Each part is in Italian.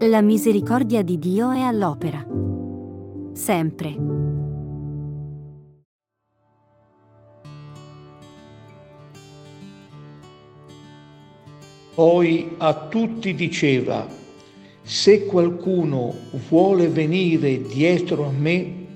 La misericordia di Dio è all'opera. Sempre. Poi a tutti diceva, se qualcuno vuole venire dietro a me,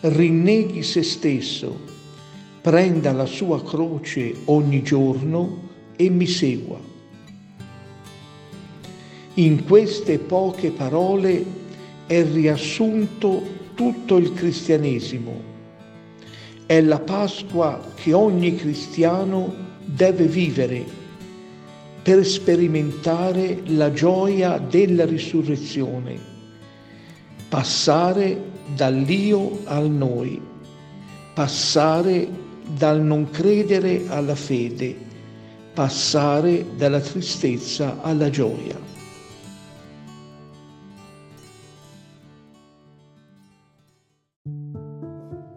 rinneghi se stesso, prenda la sua croce ogni giorno e mi segua. In queste poche parole è riassunto tutto il cristianesimo. È la Pasqua che ogni cristiano deve vivere per sperimentare la gioia della risurrezione, passare dall'io al noi, passare dal non credere alla fede, passare dalla tristezza alla gioia.